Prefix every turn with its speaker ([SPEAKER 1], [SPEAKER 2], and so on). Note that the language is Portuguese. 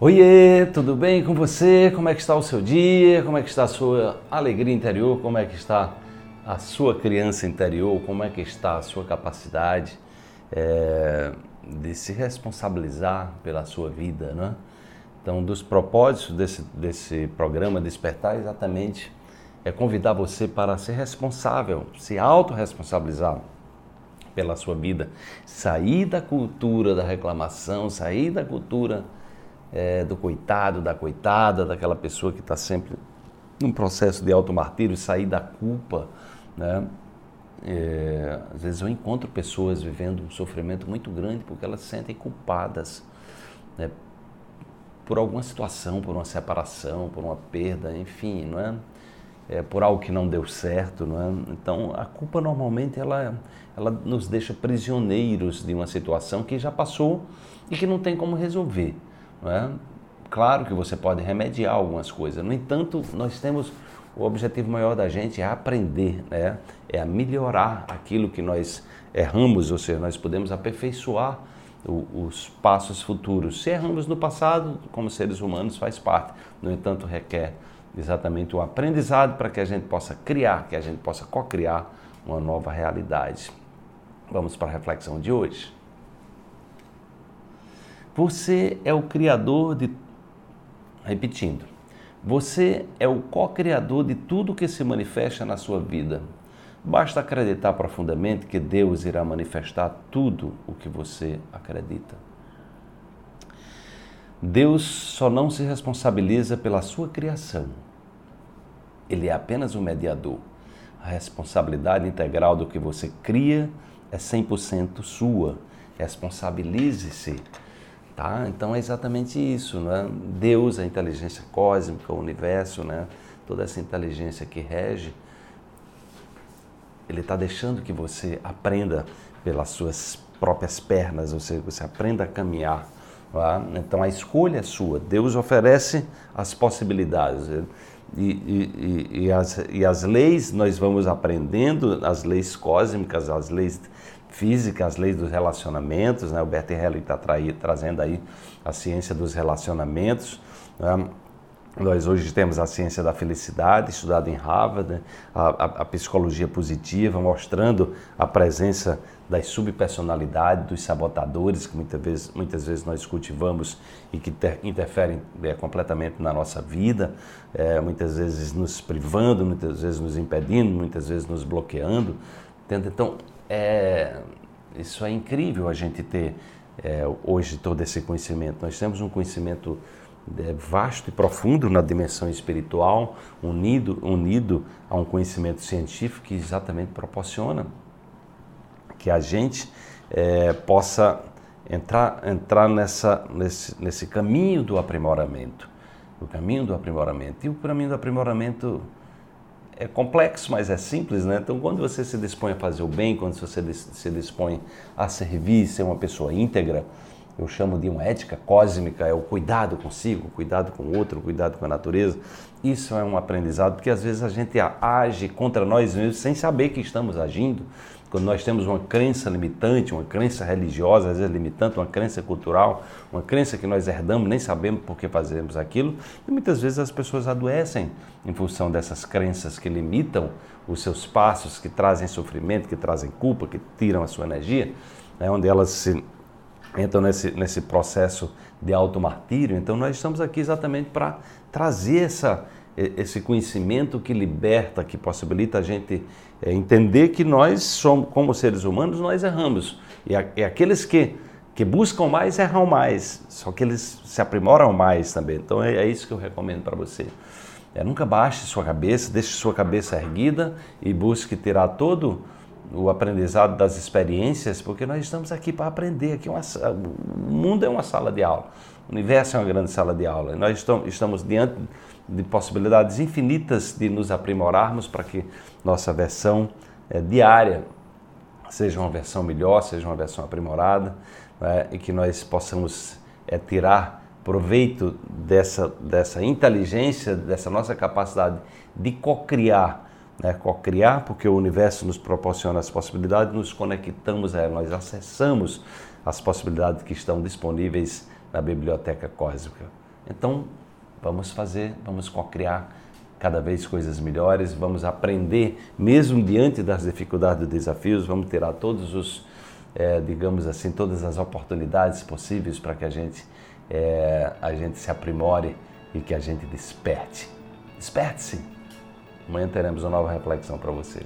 [SPEAKER 1] Oiê, tudo bem com você? Como é que está o seu dia? Como é que está a sua alegria interior? Como é que está a sua criança interior? Como é que está a sua capacidade é, de se responsabilizar pela sua vida, né? Então, dos propósitos desse, desse programa Despertar exatamente é convidar você para ser responsável, se autorresponsabilizar pela sua vida, sair da cultura da reclamação, sair da cultura é, do coitado, da coitada, daquela pessoa que está sempre num processo de automartírio, sair da culpa. Né? É, às vezes eu encontro pessoas vivendo um sofrimento muito grande porque elas se sentem culpadas né? por alguma situação, por uma separação, por uma perda, enfim, não é? é? por algo que não deu certo, não é? Então a culpa normalmente ela, ela nos deixa prisioneiros de uma situação que já passou e que não tem como resolver. É? Claro que você pode remediar algumas coisas, no entanto, nós temos o objetivo maior da gente é aprender, né? é a melhorar aquilo que nós erramos, ou seja, nós podemos aperfeiçoar o, os passos futuros. Se erramos no passado, como seres humanos, faz parte, no entanto, requer exatamente o aprendizado para que a gente possa criar, que a gente possa co-criar uma nova realidade. Vamos para a reflexão de hoje. Você é o criador de. Repetindo. Você é o co-criador de tudo que se manifesta na sua vida. Basta acreditar profundamente que Deus irá manifestar tudo o que você acredita. Deus só não se responsabiliza pela sua criação. Ele é apenas um mediador. A responsabilidade integral do que você cria é 100% sua. Responsabilize-se Tá? Então é exatamente isso, né? Deus, a inteligência cósmica, o universo, né? toda essa inteligência que rege, ele está deixando que você aprenda pelas suas próprias pernas, ou seja, você aprenda a caminhar. Tá? Então a escolha é sua. Deus oferece as possibilidades. E, e, e, e, as, e as leis, nós vamos aprendendo, as leis cósmicas, as leis física, as leis dos relacionamentos, né? o Bert Helling está trazendo aí a ciência dos relacionamentos. Né? Nós hoje temos a ciência da felicidade, estudada em Harvard, né? a, a, a, psicologia positiva, mostrando a presença das subpersonalidades, dos sabotadores, que muitas vezes, muitas vezes nós cultivamos e que ter, interferem é, completamente na nossa vida, é, muitas vezes nos privando, muitas vezes nos impedindo, muitas vezes nos bloqueando. Então, é, isso é incrível a gente ter é, hoje todo esse conhecimento. Nós temos um conhecimento é, vasto e profundo na dimensão espiritual, unido, unido a um conhecimento científico que exatamente proporciona que a gente é, possa entrar, entrar nessa, nesse, nesse caminho do aprimoramento. O caminho do aprimoramento. E o caminho do aprimoramento é complexo, mas é simples, né? Então, quando você se dispõe a fazer o bem, quando você se dispõe a servir, ser uma pessoa íntegra, eu chamo de uma ética cósmica, é o cuidado consigo, cuidado com o outro, cuidado com a natureza. Isso é um aprendizado, porque às vezes a gente age contra nós mesmos sem saber que estamos agindo. Quando nós temos uma crença limitante, uma crença religiosa, às vezes limitante, uma crença cultural, uma crença que nós herdamos, nem sabemos por que fazemos aquilo, e muitas vezes as pessoas adoecem em função dessas crenças que limitam os seus passos, que trazem sofrimento, que trazem culpa, que tiram a sua energia, é onde elas se entram nesse, nesse processo de automartírio. Então, nós estamos aqui exatamente para trazer essa, esse conhecimento que liberta, que possibilita a gente é, entender que nós somos, como seres humanos, nós erramos. E, a, e aqueles que, que buscam mais erram mais, só que eles se aprimoram mais também. Então, é, é isso que eu recomendo para você. É, nunca baixe sua cabeça, deixe sua cabeça erguida e busque tirar todo o aprendizado das experiências, porque nós estamos aqui para aprender. Aqui é uma, o mundo é uma sala de aula, o universo é uma grande sala de aula. Nós estamos, estamos diante de possibilidades infinitas de nos aprimorarmos para que nossa versão é, diária seja uma versão melhor, seja uma versão aprimorada né, e que nós possamos é, tirar proveito dessa, dessa inteligência, dessa nossa capacidade de co-criar né, co-criar, porque o universo nos proporciona as possibilidades, nos conectamos a ela, nós acessamos as possibilidades que estão disponíveis na biblioteca cósmica. Então, vamos fazer, vamos co-criar cada vez coisas melhores, vamos aprender, mesmo diante das dificuldades e desafios, vamos tirar todos os, é, digamos assim, todas as oportunidades possíveis para que a gente, é, a gente se aprimore e que a gente desperte. Desperte-se! Amanhã teremos uma nova reflexão para você.